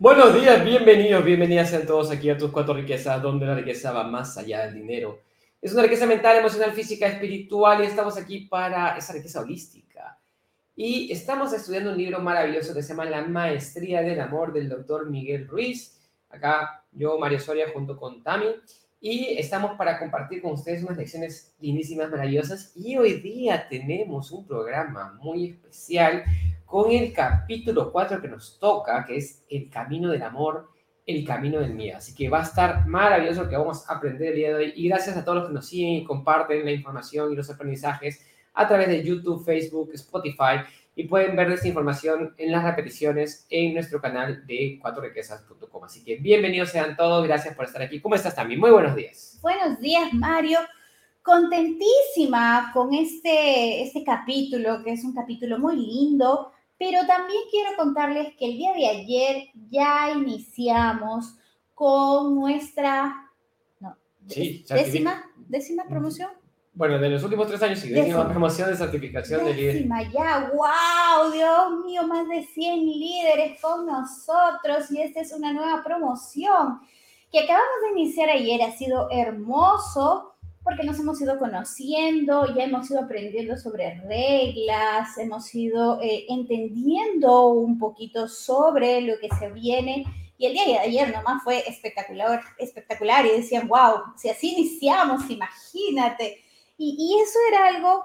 Buenos días, bienvenidos, bienvenidas sean todos aquí a tus cuatro riquezas, donde la riqueza va más allá del dinero. Es una riqueza mental, emocional, física, espiritual y estamos aquí para esa riqueza holística. Y estamos estudiando un libro maravilloso que se llama La Maestría del Amor del doctor Miguel Ruiz. Acá yo, Mario Soria, junto con Tami. Y estamos para compartir con ustedes unas lecciones lindísimas, maravillosas. Y hoy día tenemos un programa muy especial con el capítulo 4 que nos toca, que es el camino del amor, el camino del miedo. Así que va a estar maravilloso lo que vamos a aprender el día de hoy. Y gracias a todos los que nos siguen y comparten la información y los aprendizajes a través de YouTube, Facebook, Spotify. Y pueden ver esta información en las repeticiones en nuestro canal de cuatroriquezas.com. Así que bienvenidos sean todos. Gracias por estar aquí. ¿Cómo estás también? Muy buenos días. Buenos días, Mario contentísima con este, este capítulo, que es un capítulo muy lindo, pero también quiero contarles que el día de ayer ya iniciamos con nuestra décima, décima promoción. Bueno, de los últimos tres años sí, décima, promoción de certificación de líder. Décima ya, wow, Dios mío, más de 100 líderes con nosotros y esta es una nueva promoción que acabamos de iniciar ayer. Ha sido hermoso porque nos hemos ido conociendo, ya hemos ido aprendiendo sobre reglas, hemos ido eh, entendiendo un poquito sobre lo que se viene. Y el día de ayer nomás fue espectacular, espectacular y decían, wow, si así iniciamos, imagínate. Y, y eso era algo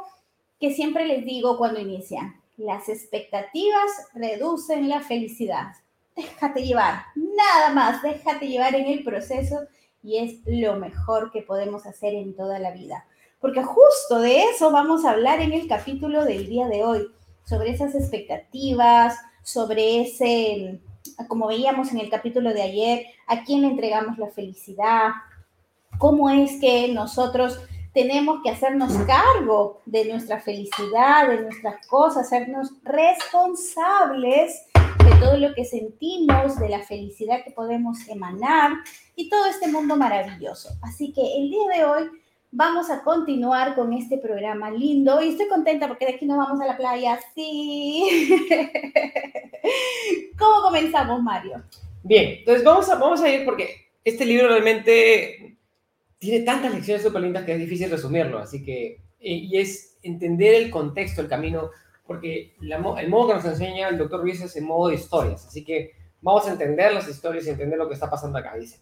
que siempre les digo cuando inician. Las expectativas reducen la felicidad. Déjate llevar, nada más, déjate llevar en el proceso y es lo mejor que podemos hacer en toda la vida. Porque justo de eso vamos a hablar en el capítulo del día de hoy, sobre esas expectativas, sobre ese, como veíamos en el capítulo de ayer, a quién le entregamos la felicidad, cómo es que nosotros tenemos que hacernos cargo de nuestra felicidad, de nuestras cosas, hacernos responsables todo lo que sentimos, de la felicidad que podemos emanar y todo este mundo maravilloso. Así que el día de hoy vamos a continuar con este programa lindo y estoy contenta porque de aquí nos vamos a la playa. Sí. ¿Cómo comenzamos, Mario? Bien, entonces vamos a, vamos a ir porque este libro realmente tiene tantas lecciones súper lindas que es difícil resumirlo, así que, y es entender el contexto, el camino porque el modo que nos enseña el doctor Ruiz es en modo de historias, así que vamos a entender las historias y entender lo que está pasando acá. Dice,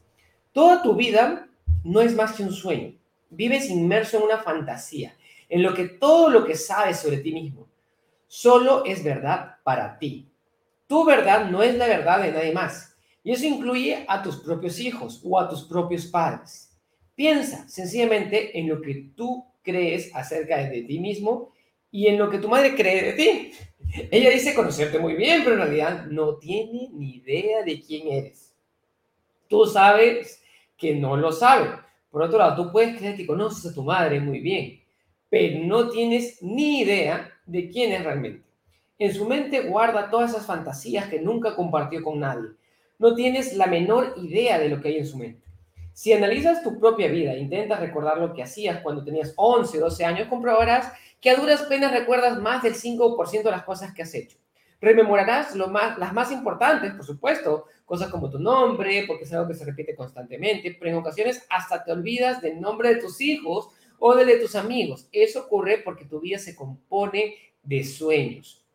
toda tu vida no es más que un sueño, vives inmerso en una fantasía, en lo que todo lo que sabes sobre ti mismo solo es verdad para ti. Tu verdad no es la verdad de nadie más, y eso incluye a tus propios hijos o a tus propios padres. Piensa sencillamente en lo que tú crees acerca de ti mismo y en lo que tu madre cree de ti. Ella dice conocerte muy bien, pero en realidad no tiene ni idea de quién eres. Tú sabes que no lo sabe. Por otro lado, tú puedes creer que conoces a tu madre muy bien, pero no tienes ni idea de quién es realmente. En su mente guarda todas esas fantasías que nunca compartió con nadie. No tienes la menor idea de lo que hay en su mente. Si analizas tu propia vida intentas recordar lo que hacías cuando tenías 11, 12 años, comprobarás que a duras penas recuerdas más del 5% de las cosas que has hecho. Rememorarás las más importantes, por supuesto, cosas como tu nombre, porque es algo que se repite constantemente, pero en ocasiones hasta te olvidas del nombre de tus hijos o del de tus amigos. Eso ocurre porque tu vida se compone de sueños.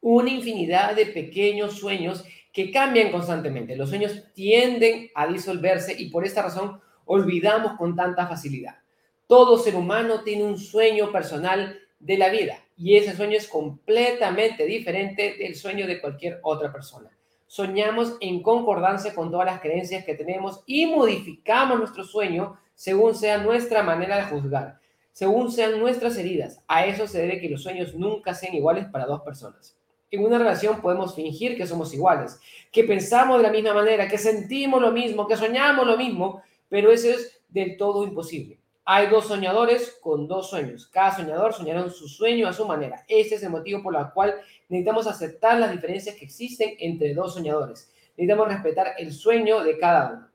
Una infinidad de pequeños sueños que cambian constantemente. Los sueños tienden a disolverse y por esta razón olvidamos con tanta facilidad. Todo ser humano tiene un sueño personal de la vida y ese sueño es completamente diferente del sueño de cualquier otra persona. Soñamos en concordancia con todas las creencias que tenemos y modificamos nuestro sueño según sea nuestra manera de juzgar, según sean nuestras heridas. A eso se debe que los sueños nunca sean iguales para dos personas. En una relación podemos fingir que somos iguales, que pensamos de la misma manera, que sentimos lo mismo, que soñamos lo mismo, pero eso es del todo imposible. Hay dos soñadores con dos sueños. Cada soñador soñará su sueño a su manera. Este es el motivo por el cual necesitamos aceptar las diferencias que existen entre dos soñadores. Necesitamos respetar el sueño de cada uno.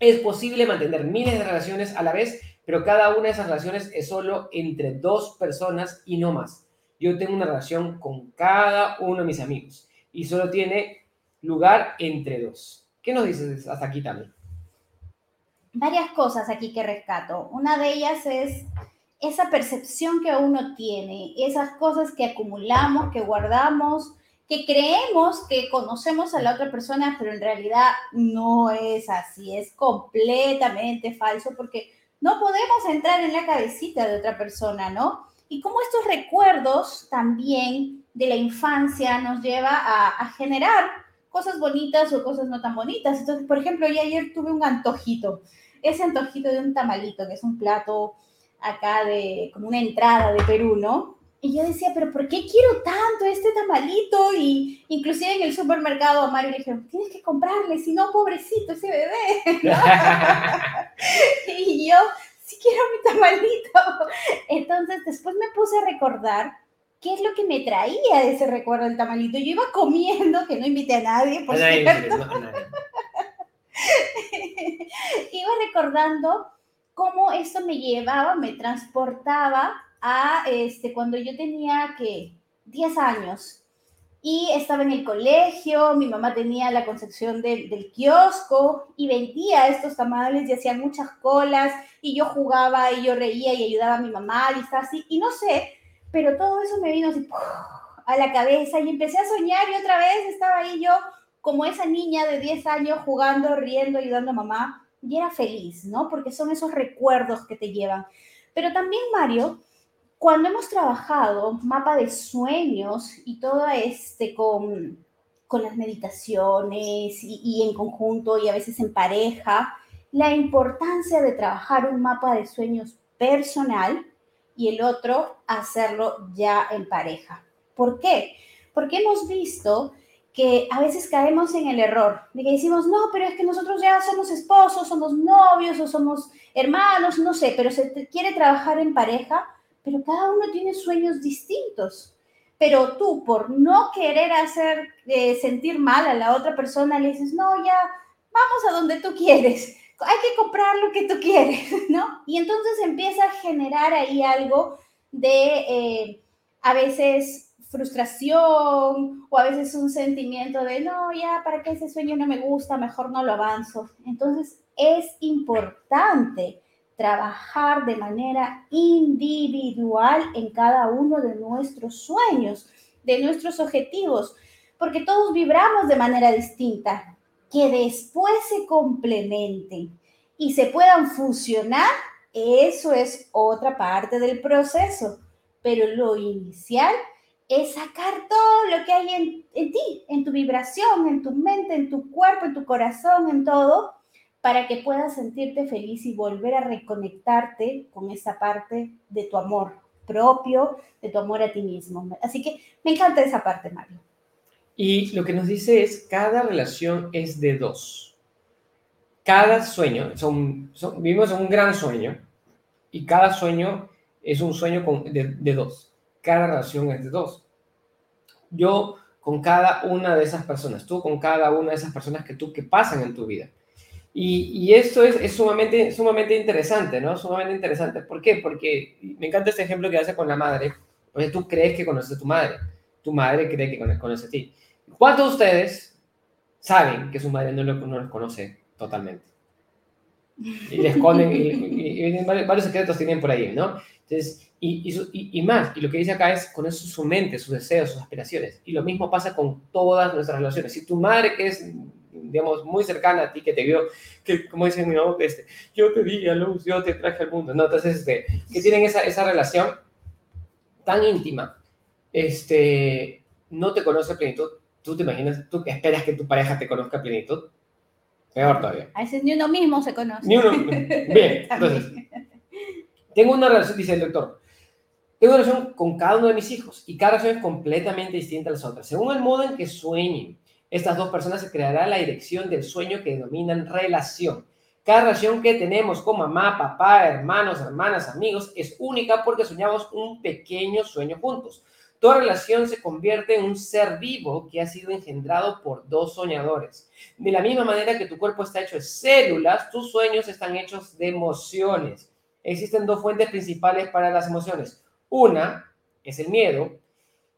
Es posible mantener miles de relaciones a la vez, pero cada una de esas relaciones es solo entre dos personas y no más. Yo tengo una relación con cada uno de mis amigos y solo tiene lugar entre dos. ¿Qué nos dices hasta aquí también? Varias cosas aquí que rescato. Una de ellas es esa percepción que uno tiene, esas cosas que acumulamos, que guardamos, que creemos que conocemos a la otra persona, pero en realidad no es así, es completamente falso porque no podemos entrar en la cabecita de otra persona, ¿no? Y como estos recuerdos también de la infancia nos lleva a, generar cosas bonitas o cosas no tan bonitas. Entonces, por ejemplo, yo ayer tuve un antojito, ese antojito de un tamalito, que es un plato acá de, como una entrada de Perú, ¿no? Y yo decía, pero ¿por qué quiero tanto este tamalito? Y inclusive en el supermercado a Mario le dijeron, tienes que comprarle, si no, pobrecito ese bebé. y yo, sí quiero mi tamalito. Entonces después me puse a recordar qué es lo que me traía de ese recuerdo del tamalito. Yo iba comiendo, que no invité a nadie, por cierto. iba recordando cómo esto me llevaba, me transportaba a este, cuando yo tenía que 10 años y estaba en el colegio, mi mamá tenía la concepción del kiosco y vendía estos tamales y hacía muchas colas y yo jugaba y yo reía y ayudaba a mi mamá y estaba así y no sé, pero todo eso me vino así a la cabeza y empecé a soñar y otra vez estaba ahí yo como esa niña de 10 años jugando, riendo, ayudando a mamá y era feliz, ¿no? Porque son esos recuerdos que te llevan. Pero también, Mario, cuando hemos trabajado mapa de sueños y todo este con, con las meditaciones y, y en conjunto y a veces en pareja, la importancia de trabajar un mapa de sueños personal y el otro hacerlo ya en pareja. ¿Por qué? Porque hemos visto que a veces caemos en el error de que decimos, no, pero es que nosotros ya somos esposos, somos novios o somos hermanos, no sé, pero se quiere trabajar en pareja, pero cada uno tiene sueños distintos. Pero tú, por no querer hacer eh, sentir mal a la otra persona, le dices, no, ya, vamos a donde tú quieres, hay que comprar lo que tú quieres, ¿no? Y entonces empieza a generar ahí algo de, eh, a veces, frustración o a veces un sentimiento de, no, ya, ¿para qué ese sueño no me gusta? Mejor no lo avanzo. Entonces es importante trabajar de manera individual en cada uno de nuestros sueños, de nuestros objetivos, porque todos vibramos de manera distinta, que después se complementen y se puedan fusionar, eso es otra parte del proceso, pero lo inicial es sacar todo lo que hay en, en, ti, en tu vibración, en tu mente, en tu cuerpo, en tu corazón, en todo, para que puedas sentirte feliz y volver a reconectarte con esa parte de tu amor propio, de tu amor a ti mismo. Así que me encanta esa parte, Mario. Y lo que nos dice es, cada relación es de dos. Cada sueño, son, vivimos un gran sueño, y cada sueño es un sueño con, de, de dos cada relación es de dos. Yo con cada una de esas personas, tú con cada una de esas personas que tú que pasan en tu vida. Y, esto es, es, sumamente, sumamente interesante, ¿no? Sumamente interesante. ¿Por qué? Porque me encanta este ejemplo que hace con la madre. Oye, tú crees que conoces a tu madre. Tu madre cree que conoce a ti. ¿Cuántos de ustedes saben que su madre no, lo, no los conoce totalmente? Y le esconden, y, varios secretos tienen por ahí, ¿no? Entonces, y, más, y lo que dice acá es con eso su mente, sus deseos, sus aspiraciones. Y lo mismo pasa con todas nuestras relaciones. Si tu madre, que es, digamos, muy cercana a ti, que te vio, que como dice mi mamá, este, yo te di a luz, yo te traje al mundo, ¿no? Entonces, este, que tienen esa, esa relación tan íntima, este, no te conoce a plenitud, tú te imaginas, tú esperas que tu pareja te conozca a plenitud, peor todavía. A veces ni uno mismo se conoce. Ni uno, bien, entonces, tengo una relación, dice el doctor, tengo una relación con cada uno de mis hijos y cada relación es completamente distinta a las otras. Según el modo en que sueñen, estas dos personas se creará la dirección del sueño que denominan relación. Cada relación que tenemos con mamá, papá, hermanos, hermanas, amigos es única porque soñamos un pequeño sueño juntos. Toda relación se convierte en un ser vivo que ha sido engendrado por dos soñadores. De la misma manera que tu cuerpo está hecho de células, tus sueños están hechos de emociones. Existen dos fuentes principales para las emociones una es el miedo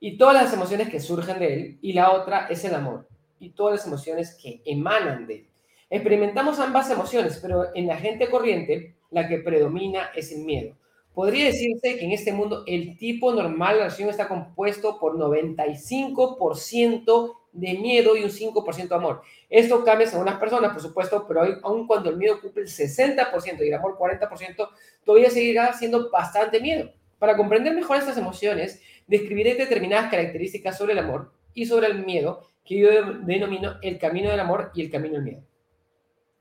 y todas las emociones que surgen de él, y la otra es el amor. Y todas las emociones que emanan de él. Experimentamos ambas emociones, pero en la gente corriente, la que predomina es el miedo. Podría decirse que en este mundo el tipo normal de relación está compuesto por 95% de miedo y un 5% de amor. Esto cambia según las personas, por supuesto, pero aun cuando el miedo ocupe el 60% y el amor 40%, todavía seguirá siendo bastante miedo. Para comprender mejor estas emociones, describiré determinadas características sobre el amor y sobre el miedo que yo denomino el camino del amor y el camino del miedo.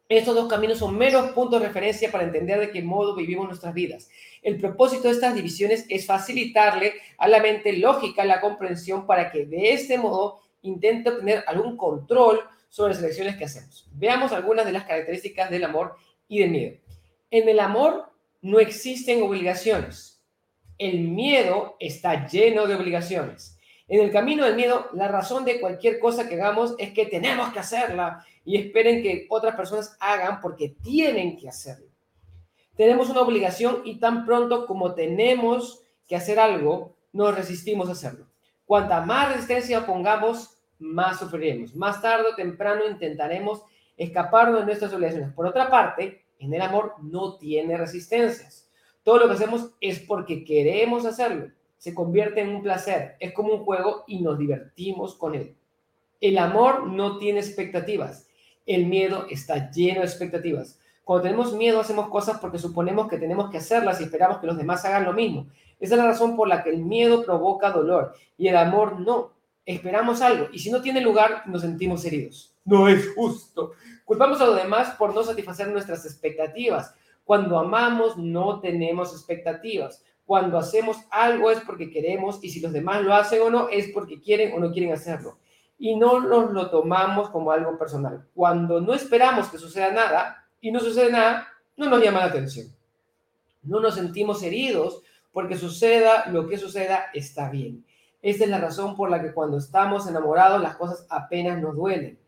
Estos dos caminos son meros puntos de referencia para entender de qué modo vivimos nuestras vidas. El propósito de estas divisiones es facilitarle a la mente lógica la comprensión para que de este modo intente obtener algún control sobre las elecciones que hacemos. Veamos algunas de las características del amor y del miedo. En el amor no existen obligaciones. El miedo está lleno de obligaciones. En el camino del miedo, la razón de cualquier cosa que hagamos es que tenemos que hacerla y esperen que otras personas hagan porque tienen que hacerlo. Tenemos una obligación y tan pronto como tenemos que hacer algo, nos resistimos a hacerlo. Cuanta más resistencia pongamos, más sufriremos. Más tarde o temprano intentaremos escaparnos de nuestras obligaciones. Por otra parte, en el amor no tiene resistencias. Todo lo que hacemos es porque queremos hacerlo se convierte en un placer, es como un juego y nos divertimos con él. El amor no tiene expectativas, el miedo está lleno de expectativas. Cuando tenemos miedo hacemos cosas porque suponemos que tenemos que hacerlas y esperamos que los demás hagan lo mismo. Esa es la razón por la que el miedo provoca dolor y el amor no. Esperamos algo y si no tiene lugar nos sentimos heridos. No es justo. Culpamos a los demás por no satisfacer nuestras expectativas. Cuando amamos no tenemos expectativas cuando hacemos algo es porque queremos y si los demás lo hacen o no es porque quieren o no quieren hacerlo. Y no nos lo tomamos como algo personal. Cuando no esperamos que suceda nada y no sucede nada, no nos llama la atención. No nos sentimos heridos porque suceda lo que suceda está bien. Esta es la razón por la que cuando estamos enamorados las cosas apenas nos duelen.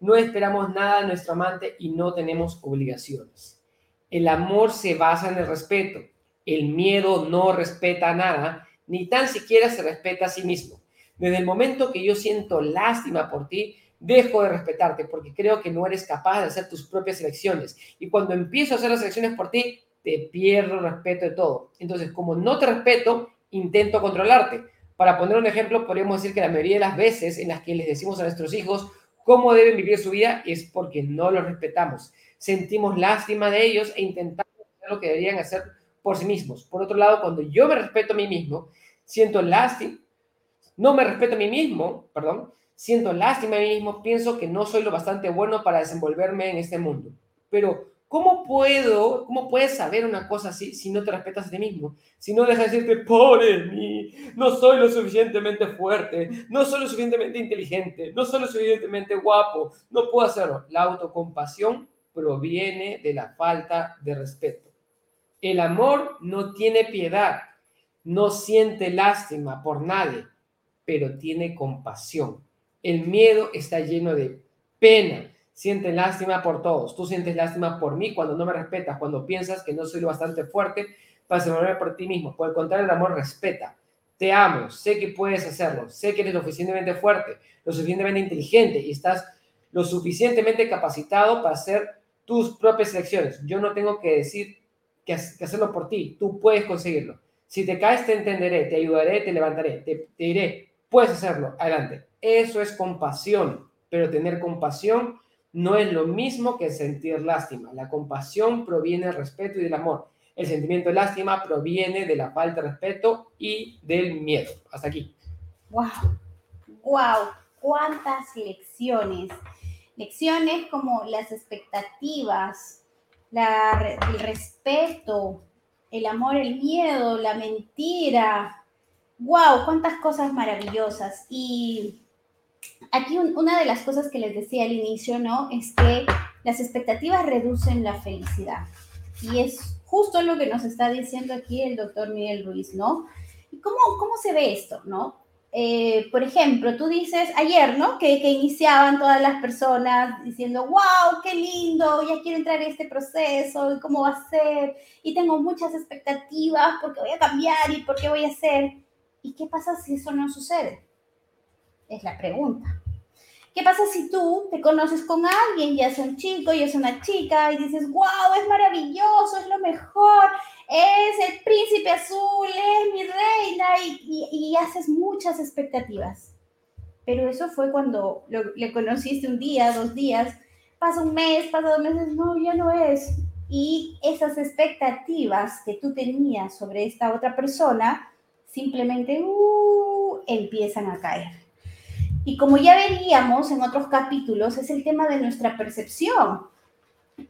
No esperamos nada de nuestro amante y no tenemos obligaciones. El amor se basa en el respeto el miedo no respeta nada, ni tan siquiera se respeta a sí mismo. Desde el momento que yo siento lástima por ti, dejo de respetarte porque creo que no eres capaz de hacer tus propias elecciones. Y cuando empiezo a hacer las elecciones por ti, te pierdo el respeto de todo. Entonces, como no te respeto, intento controlarte. Para poner un ejemplo, podríamos decir que la mayoría de las veces en las que les decimos a nuestros hijos cómo deben vivir su vida es porque no los respetamos. Sentimos lástima de ellos e intentamos hacer lo que deberían hacer por sí mismos. Por otro lado, cuando yo me respeto a mí mismo, siento lástima, no me respeto a mí mismo, perdón, siento lástima a mí mismo, pienso que no soy lo bastante bueno para desenvolverme en este mundo. Pero, ¿cómo puedo, cómo puedes saber una cosa así si no te respetas a ti mismo? Si no dejas de decirte, pobre mí, no soy lo suficientemente fuerte, no soy lo suficientemente inteligente, no soy lo suficientemente guapo, no puedo hacerlo. La autocompasión proviene de la falta de respeto. El amor no tiene piedad, no siente lástima por nadie, pero tiene compasión. El miedo está lleno de pena, siente lástima por todos. Tú sientes lástima por mí cuando no me respetas, cuando piensas que no soy lo bastante fuerte para desenvolver por ti mismo. Por el contrario, el amor respeta. Te amo, sé que puedes hacerlo, sé que eres lo suficientemente fuerte, lo suficientemente inteligente y estás lo suficientemente capacitado para hacer tus propias elecciones. Yo no tengo que decir que, hacerlo por ti. Tú puedes conseguirlo. Si te caes, te entenderé, te ayudaré, te levantaré, te, te diré, puedes hacerlo, adelante. Eso es compasión, pero tener compasión no es lo mismo que sentir lástima. La compasión proviene del respeto y del amor. El sentimiento de lástima proviene de la falta de respeto y del miedo. Hasta aquí. ¡Wow! ¡Wow! ¿Cuántas lecciones? Lecciones como las expectativas, el respeto, el amor, el miedo, la mentira. ¡Wow! ¡Cuántas cosas maravillosas! Y aquí una de las cosas que les decía al inicio, ¿no? Es que las expectativas reducen la felicidad. Y es justo lo que nos está diciendo aquí el doctor Miguel Ruiz, ¿no? ¿Y cómo, cómo se ve esto, no? Eh, por ejemplo, tú dices ayer, ¿no? Que, iniciaban todas las personas diciendo, wow, qué lindo, ya quiero entrar en este proceso, y cómo va a ser, y tengo muchas expectativas porque voy a cambiar y por qué voy a hacer. ¿Y qué pasa si eso no sucede? Es la pregunta. ¿Qué pasa si tú te conoces con alguien, ya sea un chico, ya sea una chica, y dices, wow, es maravilloso, es lo mejor, es el príncipe azul, es mi reina, y, y, haces muchas expectativas? Pero eso fue cuando le conociste un día, dos días, pasa un mes, pasa dos meses, no, ya no es. Y esas expectativas que tú tenías sobre esta otra persona simplemente uh, empiezan a caer. Y como ya veríamos en otros capítulos, es el tema de nuestra percepción.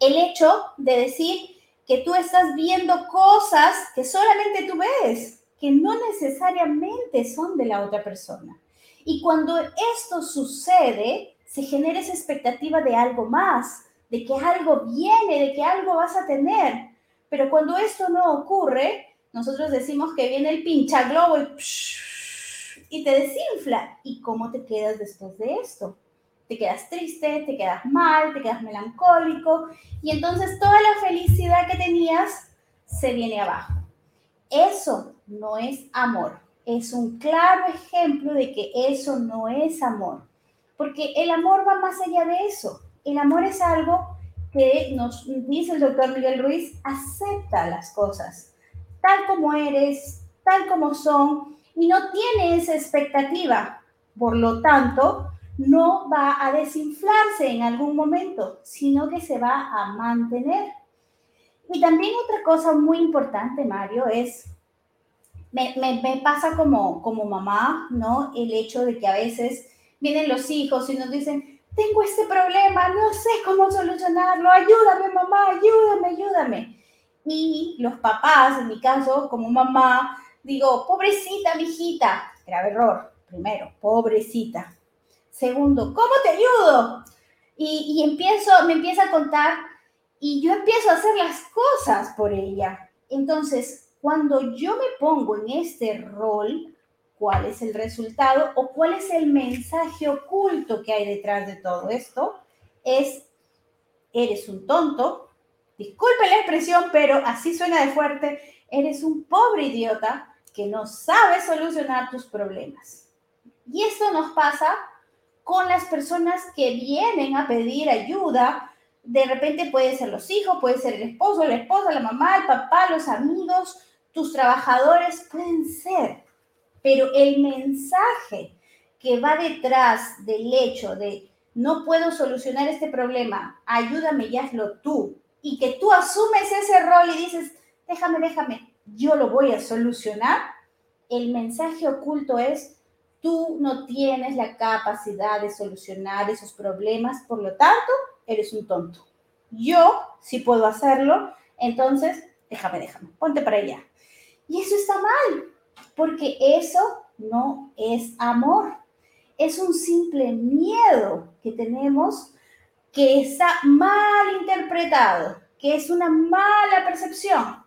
El hecho de decir que tú estás viendo cosas que solamente tú ves, que no necesariamente son de la otra persona. Y cuando esto sucede, se genera esa expectativa de algo más, de que algo viene, de que algo vas a tener. Pero cuando esto no ocurre, nosotros decimos que viene el pincha globo y y te desinfla. ¿Y cómo te quedas después de esto? Te quedas triste, te quedas mal, te quedas melancólico y entonces toda la felicidad que tenías se viene abajo. Eso no es amor. Es un claro ejemplo de que eso no es amor. Porque el amor va más allá de eso. El amor es algo que nos dice el doctor Miguel Ruiz, acepta las cosas, tal como eres, tal como son, y no tiene esa expectativa. Por lo tanto, no va a desinflarse en algún momento, sino que se va a mantener. Y también otra cosa muy importante, Mario, es, me, me, pasa como, como mamá, ¿no? El hecho de que a veces vienen los hijos y nos dicen, tengo este problema, no sé cómo solucionarlo, ayúdame mamá, ayúdame, ayúdame. Y los papás, en mi caso, como mamá, digo, pobrecita, mijita. Grave error. Primero, pobrecita. Segundo, ¿cómo te ayudo? Y, empiezo, me empieza a contar y yo empiezo a hacer las cosas por ella. Entonces, cuando yo me pongo en este rol, ¿cuál es el resultado o cuál es el mensaje oculto que hay detrás de todo esto? Es, eres un tonto, disculpe la expresión, pero así suena de fuerte, eres un pobre idiota que no sabe solucionar tus problemas. Y esto nos pasa con las personas que vienen a pedir ayuda. De repente puede ser los hijos, puede ser el esposo, la esposa, la mamá, el papá, los amigos, tus trabajadores, pueden ser. Pero el mensaje que va detrás del hecho de no puedo solucionar este problema, ayúdame y hazlo tú, y que tú asumes ese rol y dices, déjame, déjame, yo lo voy a solucionar, el mensaje oculto es, tú no tienes la capacidad de solucionar esos problemas, por lo tanto, eres un tonto. Yo sí puedo hacerlo, entonces, déjame, déjame, ponte para allá. Y eso está mal, porque eso no es amor. Es un simple miedo que tenemos que está mal interpretado, que es una mala percepción.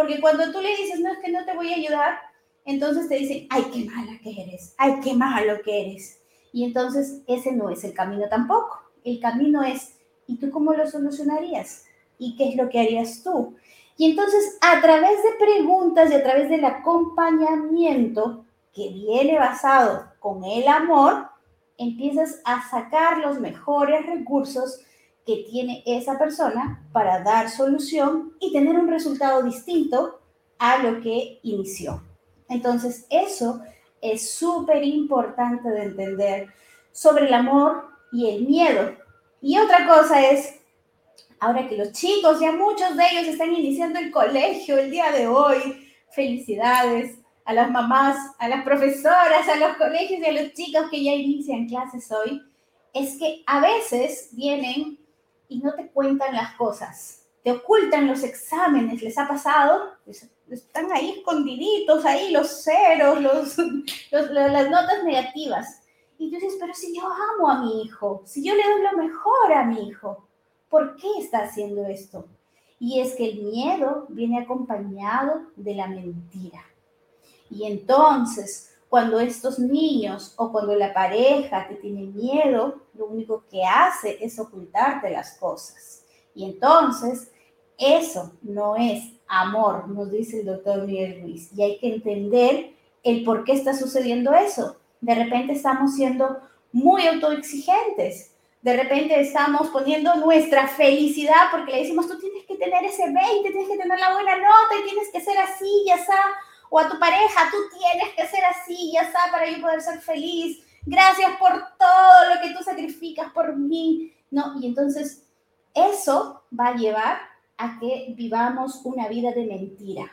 Porque cuando tú le dices, no, es que no te voy a ayudar, entonces te dicen, ay, qué mala que eres, ay, qué malo que eres. Y entonces ese no es el camino tampoco. El camino es, ¿y tú cómo lo solucionarías? ¿Y qué es lo que harías tú? Y entonces a través de preguntas y a través del acompañamiento que viene basado con el amor, empiezas a sacar los mejores recursos que tiene esa persona para dar solución y tener un resultado distinto a lo que inició. Entonces, eso es súper importante de entender sobre el amor y el miedo. Y otra cosa es, ahora que los chicos, ya muchos de ellos están iniciando el colegio el día de hoy, felicidades a las mamás, a las profesoras, a los colegios y a los chicos que ya inician clases hoy, es que a veces vienen y no te cuentan las cosas. Te ocultan los exámenes, ¿les ha pasado? Están ahí escondiditos, ahí los ceros, los, las notas negativas. Y tú dices, pero si yo amo a mi hijo, si yo le doy lo mejor a mi hijo, ¿por qué está haciendo esto? Y es que el miedo viene acompañado de la mentira. Y entonces, cuando estos niños o cuando la pareja te tiene miedo, lo único que hace es ocultarte las cosas. Y entonces, eso no es amor, nos dice el doctor Miguel Ruiz. Y hay que entender el por qué está sucediendo eso. De repente estamos siendo muy autoexigentes. De repente estamos poniendo nuestra felicidad porque le decimos, tú tienes que tener ese 20, tienes que tener la buena nota y tienes que ser así, ya está. O a tu pareja, tú tienes que ser así, ya está, para yo poder ser feliz. Gracias por todo lo que tú sacrificas por mí. No, y entonces eso va a llevar a que vivamos una vida de mentira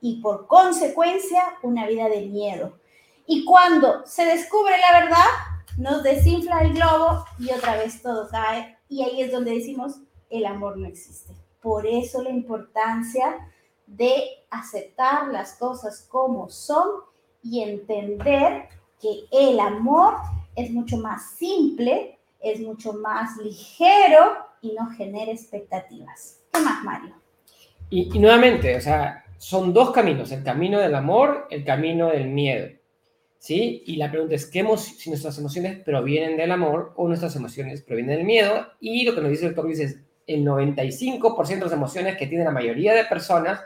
y por consecuencia una vida de miedo. Y cuando se descubre la verdad, nos desinfla el globo y otra vez todo cae. Y ahí es donde decimos, el amor no existe. Por eso la importancia de aceptar las cosas como son y entender que el amor es mucho más simple, es mucho más ligero y no genera expectativas. ¿Qué más, Mario? Y, nuevamente, o sea, son dos caminos, el camino del amor, el camino del miedo. ¿Sí? Y la pregunta es, ¿qué si nuestras emociones provienen del amor o nuestras emociones provienen del miedo? Y lo que nos dice el doctor es, el 95% de las emociones que tiene la mayoría de personas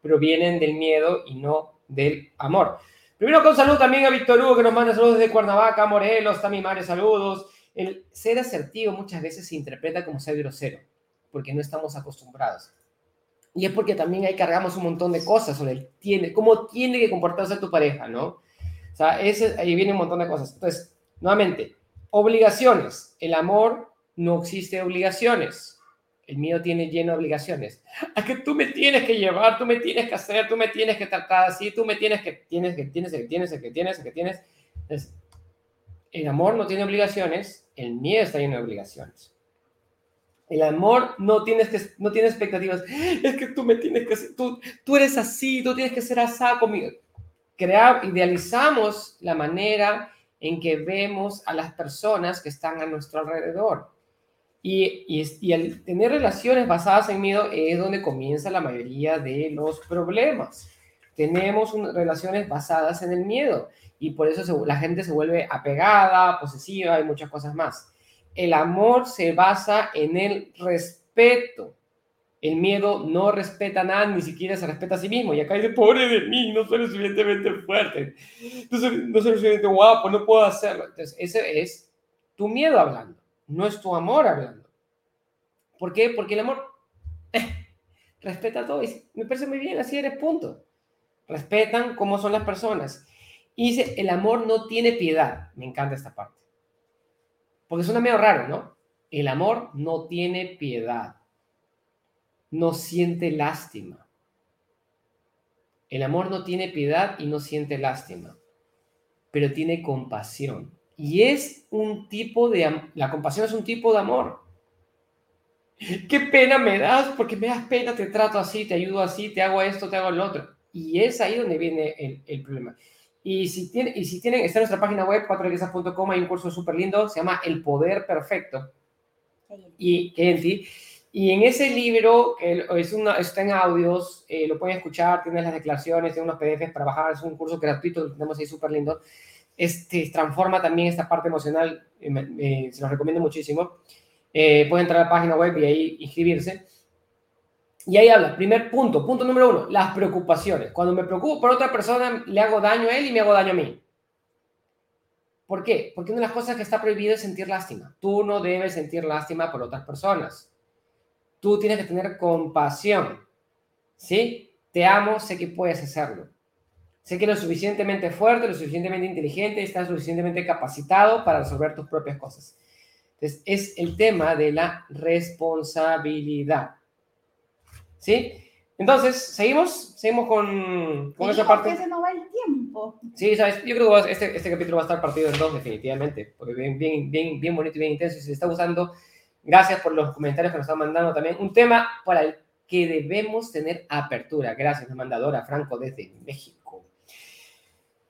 provienen del miedo y no del amor. Primero con salud también a Víctor Hugo que nos manda saludos desde Cuernavaca, Morelos, Tami Mares, saludos. El ser asertivo muchas veces se interpreta como ser grosero, porque no estamos acostumbrados. Y es porque también ahí cargamos un montón de cosas sobre el tiene, cómo tiene que comportarse tu pareja, ¿no? O sea, ese, ahí viene un montón de cosas. Entonces, nuevamente, obligaciones. El amor no existe obligaciones. El miedo tiene lleno de obligaciones. A que tú me tienes que llevar, tú me tienes que hacer, tú me tienes que tratar así, tú me tienes que, tienes que, tienes que, tienes que, tienes que, tienes. Entonces, el amor no tiene obligaciones, el miedo está lleno de obligaciones. El amor no tienes que, no tiene expectativas. Es que tú me tienes que tú, tú eres así, tú tienes que ser así conmigo. Crear, idealizamos la manera en que vemos a las personas que están a nuestro alrededor. Y, y, y al tener relaciones basadas en miedo es donde comienza la mayoría de los problemas. Tenemos relaciones basadas en el miedo y por eso la gente se vuelve apegada, posesiva y muchas cosas más. El amor se basa en el respeto. El miedo no respeta nada, ni siquiera se respeta a sí mismo. Y acá dice, pobre de mí, no soy lo suficientemente fuerte, no soy, no soy lo suficientemente guapo, no puedo hacerlo. Entonces, ese es tu miedo hablando, no es tu amor hablando. ¿Por qué? Porque el amor eh, respeta todo. Y me parece muy bien, así eres, punto. Respetan cómo son las personas. Y dice, el amor no tiene piedad. Me encanta esta parte. Porque suena medio raro, ¿no? El amor no tiene piedad, no siente lástima. El amor no tiene piedad y no siente lástima, pero tiene compasión. Y es un tipo de... La compasión es un tipo de amor. Qué pena me das, porque me das pena, te trato así, te ayudo así, te hago esto, te hago lo otro. Y es ahí donde viene el, problema. Y si, y tienen, está en nuestra página web, cuatroiglesias.com, hay un curso súper lindo, se llama El Poder Perfecto. Y, y en ese libro, es una, está en audios, eh, lo pueden escuchar, tiene las declaraciones, tiene unos PDFs para bajar, es un curso gratuito, lo tenemos ahí súper lindo. Este, transforma también esta parte emocional, eh, se los recomiendo muchísimo. Eh, pueden entrar a la página web y ahí inscribirse. Y ahí habla, primer punto, punto número uno, las preocupaciones. Cuando me preocupo por otra persona, le hago daño a él y me hago daño a mí. ¿Por qué? Porque una de las cosas que está prohibido es sentir lástima. Tú no debes sentir lástima por otras personas. Tú tienes que tener compasión. ¿Sí? Te amo, sé que puedes hacerlo. Sé que lo suficientemente fuerte, lo suficientemente inteligente, estás suficientemente capacitado para resolver tus propias cosas. Entonces, es el tema de la responsabilidad. ¿Sí? Entonces, ¿seguimos? Seguimos con, con esa parte. se nos va el tiempo. Sí, sabes, yo creo que este, este capítulo va a estar partido en dos, definitivamente, porque bien, bien, bien, bien bonito y bien intenso. Si se está gustando, gracias por los comentarios que nos están mandando también. Un tema para el que debemos tener apertura. Gracias, mandadora Franco desde México.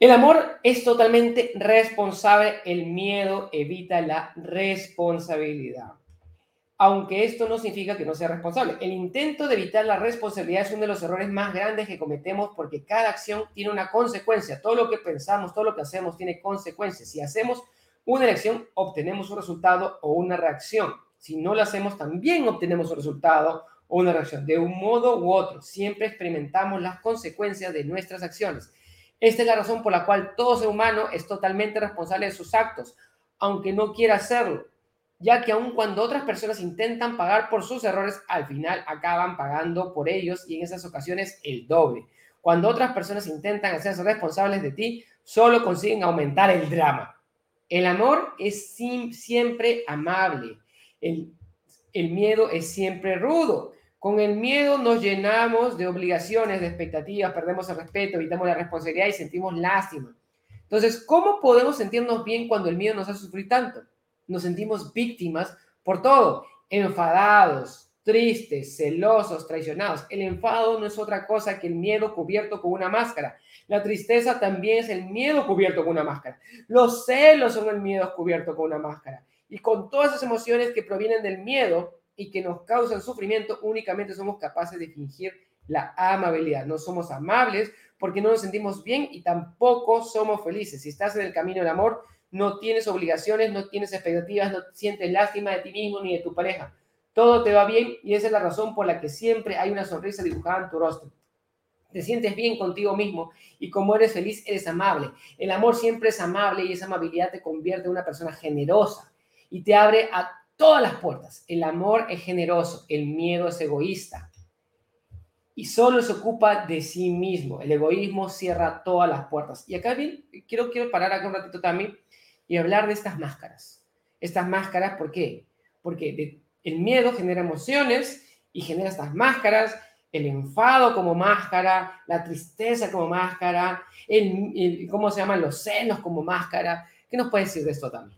El amor es totalmente responsable, el miedo evita la responsabilidad aunque esto no significa que no sea responsable. El intento de evitar la responsabilidad es uno de los errores más grandes que cometemos porque cada acción tiene una consecuencia. Todo lo que pensamos, todo lo que hacemos tiene consecuencias. Si hacemos una elección, obtenemos un resultado o una reacción. Si no lo hacemos, también obtenemos un resultado o una reacción. De un modo u otro, siempre experimentamos las consecuencias de nuestras acciones. Esta es la razón por la cual todo ser humano es totalmente responsable de sus actos aunque no quiera hacerlo, ya que aun cuando otras personas intentan pagar por sus errores, al final acaban pagando por ellos y en esas ocasiones el doble. Cuando otras personas intentan hacerse responsables de ti, solo consiguen aumentar el drama. El amor es siempre amable. El, miedo es siempre rudo. Con el miedo nos llenamos de obligaciones, de expectativas, perdemos el respeto, evitamos la responsabilidad y sentimos lástima. Entonces, ¿cómo podemos sentirnos bien cuando el miedo nos hace sufrir tanto? Nos sentimos víctimas por todo, enfadados, tristes, celosos, traicionados. El enfado no es otra cosa que el miedo cubierto con una máscara. La tristeza también es el miedo cubierto con una máscara. Los celos son el miedo cubierto con una máscara. Y con todas esas emociones que provienen del miedo, y que nos causan sufrimiento, únicamente somos capaces de fingir la amabilidad. No somos amables porque no nos sentimos bien y tampoco somos felices. Si estás en el camino del amor, no tienes obligaciones, no tienes expectativas, no sientes lástima de ti mismo ni de tu pareja. Todo te va bien y esa es la razón por la que siempre hay una sonrisa dibujada en tu rostro. Te sientes bien contigo mismo y como eres feliz, eres amable. El amor siempre es amable y esa amabilidad te convierte en una persona generosa y te abre a todas las puertas. El amor es generoso, el miedo es egoísta. Y solo se ocupa de sí mismo. El egoísmo cierra todas las puertas. Y acá bien, quiero, quiero parar acá un ratito también y hablar de estas máscaras. Estas máscaras, ¿por qué? Porque el miedo genera emociones y genera estas máscaras, el enfado como máscara, la tristeza como máscara, el, ¿cómo se llaman? Los celos como máscara. ¿Qué nos puede decir de esto también?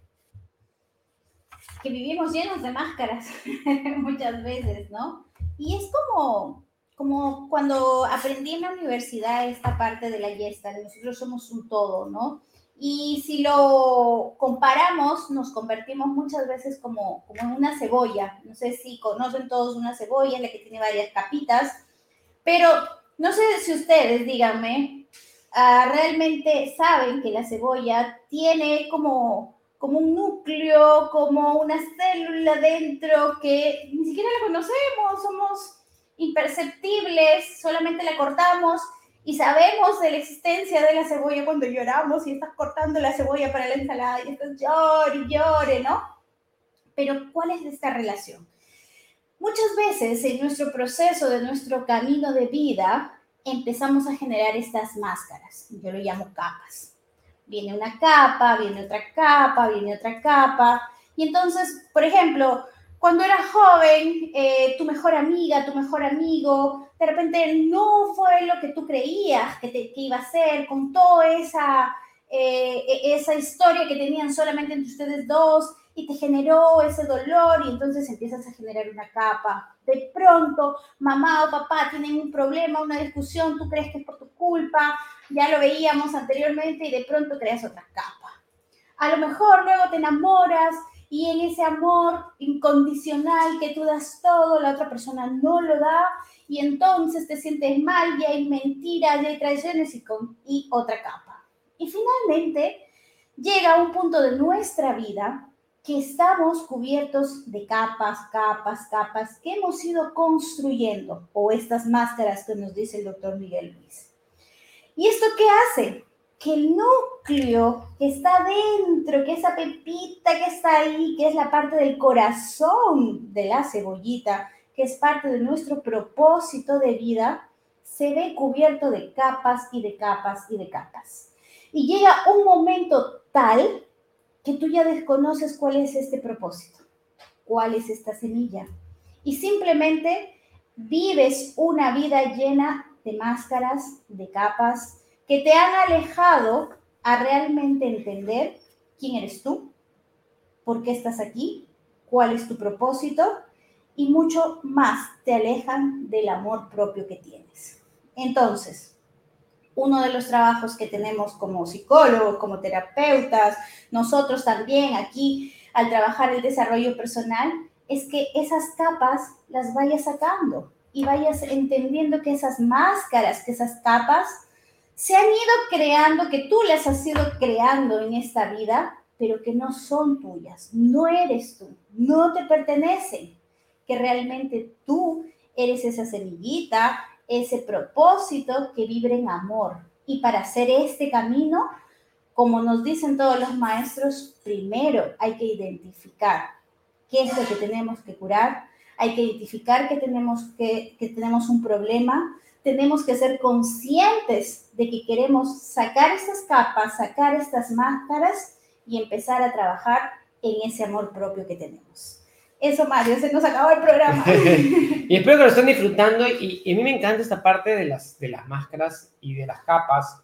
Que vivimos llenos de máscaras muchas veces, ¿no? Y es como, como cuando aprendí en la universidad esta parte de la yesta, nosotros somos un todo, ¿no? Y si lo comparamos, nos convertimos muchas veces como, como en una cebolla. No sé si conocen todos una cebolla, la que tiene varias capitas, pero no sé si ustedes, díganme, ah, realmente saben que la cebolla tiene como como un núcleo, como una célula dentro que ni siquiera la conocemos, somos imperceptibles, solamente la cortamos y sabemos de la existencia de la cebolla cuando lloramos y estás cortando la cebolla para la ensalada y estás llore y llore, ¿no? Pero ¿cuál es esta relación? Muchas veces en nuestro proceso de nuestro camino de vida empezamos a generar estas máscaras, yo lo llamo capas viene una capa, viene otra capa, viene otra capa. Y entonces, por ejemplo, cuando eras joven, eh, tu mejor amiga, tu mejor amigo, de repente no fue lo que tú creías que, te, iba a ser, con toda esa, eh, e, esa historia que tenían solamente entre ustedes dos y te generó ese dolor y entonces empiezas a generar una capa. De pronto, mamá o papá tienen un problema, una discusión, tú crees que es por tu culpa, ya lo veíamos anteriormente y de pronto creas otra capa. A lo mejor luego te enamoras y en ese amor incondicional que tú das todo, la otra persona no lo da y entonces te sientes mal y hay mentiras y hay traiciones y, con, y otra capa. Y finalmente llega un punto de nuestra vida que estamos cubiertos de capas, capas, capas que hemos ido construyendo o estas máscaras que nos dice el doctor Miguel Luis. ¿Y esto qué hace? Que el núcleo que está dentro, que esa pepita que está ahí, que es la parte del corazón de la cebollita, que es parte de nuestro propósito de vida, se ve cubierto de capas y de capas y de capas. Y llega un momento tal que tú ya desconoces cuál es este propósito, cuál es esta semilla. Y simplemente vives una vida llena de máscaras, de capas, que te han alejado a realmente entender quién eres tú, por qué estás aquí, cuál es tu propósito y mucho más te alejan del amor propio que tienes. Entonces, uno de los trabajos que tenemos como psicólogos, como terapeutas, nosotros también aquí al trabajar el desarrollo personal, es que esas capas las vayas sacando, y vayas entendiendo que esas máscaras, que esas capas, se han ido creando, que tú las has ido creando en esta vida, pero que no son tuyas, no eres tú, no te pertenecen, que realmente tú eres esa semillita, ese propósito que vibra en amor. Y para hacer este camino, como nos dicen todos los maestros, primero hay que identificar qué es lo que tenemos que curar, hay que identificar que tenemos, que, que tenemos un problema, tenemos que ser conscientes de que queremos sacar estas capas, sacar estas máscaras y empezar a trabajar en ese amor propio que tenemos. Eso, Mario, se nos acabó el programa. y espero que lo estén disfrutando y, a mí me encanta esta parte de las, de las máscaras y de las capas.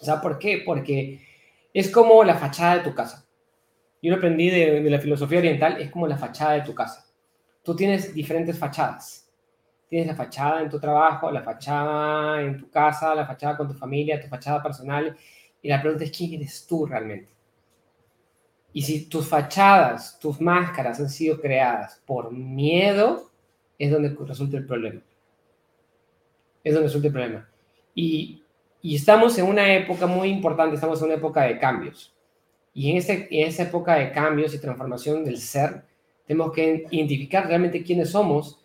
O sea, ¿por qué? Porque es como la fachada de tu casa. Yo lo aprendí de, de la filosofía oriental, es como la fachada de tu casa. Tú tienes diferentes fachadas. Tienes la fachada en tu trabajo, la fachada en tu casa, la fachada con tu familia, tu fachada personal. Y la pregunta es, ¿quién eres tú realmente? Y si tus fachadas, tus máscaras han sido creadas por miedo, es donde resulta el problema. Es donde resulta el problema. Y, estamos en una época muy importante, estamos en una época de cambios. Y en, este, en esa época de cambios y transformación del ser, tenemos que identificar realmente quiénes somos,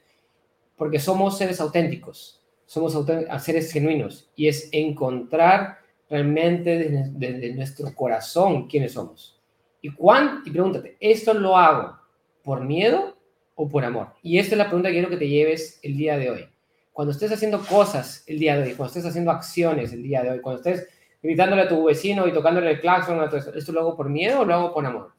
porque somos seres auténticos, somos seres genuinos, y es encontrar realmente desde, desde nuestro corazón quiénes somos. ¿Y, cuán, y pregúntate, ¿esto lo hago por miedo o por amor? Y esta es la pregunta que quiero que te lleves el día de hoy. Cuando estés haciendo cosas el día de hoy, cuando estés haciendo acciones el día de hoy, cuando estés gritándole a tu vecino y tocándole el claxon, ¿esto lo hago por miedo o lo hago por amor?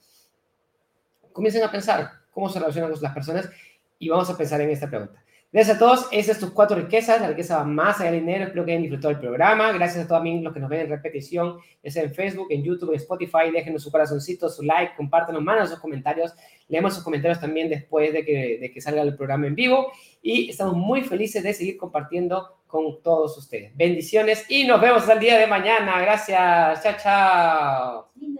Comiencen a pensar cómo se relacionan las personas y vamos a pensar en esta pregunta. Gracias a todos. Esas tus cuatro riquezas. La riqueza va más allá del dinero. Espero que hayan disfrutado el programa. Gracias a todos los que nos ven en repetición, ya sea en Facebook, en YouTube, en Spotify. Déjenos su corazoncito, su like, compártanos, manden sus comentarios. Leemos sus comentarios también después de que, de que salga el programa en vivo. Y estamos muy felices de seguir compartiendo con todos ustedes. Bendiciones y nos vemos el día de mañana. Gracias. Chao, chao.